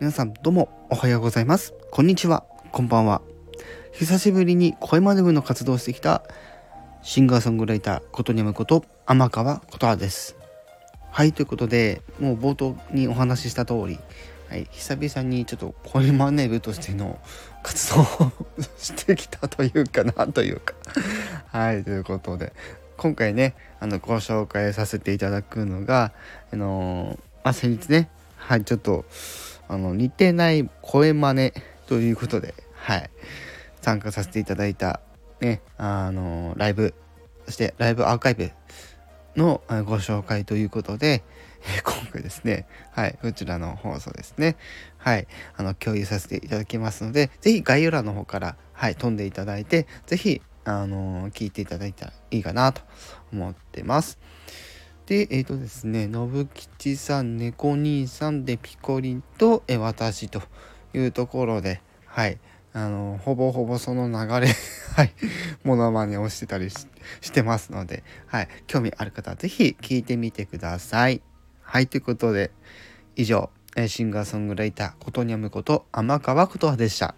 皆さんどうもおはようございます。こんにちは。こんばんは。久しぶりに声真似の活動をしてきたシンガーソングライターことにゃむこと天川ことはです。はい、ということで、もう冒頭にお話しした通り、はい、久々にちょっと声真似部としての活動をしてきたというかなというかはい、ということで、今回ね、あの、ご紹介させていただくのが、あのー、まあ、先日ね、はい、ちょっと、あの、似てない声真似ということで、はい、参加させていただいた、ね、あの、ライブ、そしてライブアーカイブのご紹介ということで、え今回ですね、はい、こちらの放送ですね、はい、あの、共有させていただきますので、是非概要欄の方から、はい、飛んでいただいて、是非あの聞いていただいたらいいかなと思ってます。で、えっ、ー、とですね、信吉さん、猫兄さんでピコリンと、え私というところで、はい、あのほぼほぼその流れ はい、モノマネをしてたりしてますので、はい、興味ある方は是非聞いてみてください。はい、ということで、以上、シンガーソングライター、ことにゃむこと、天川ことはでした。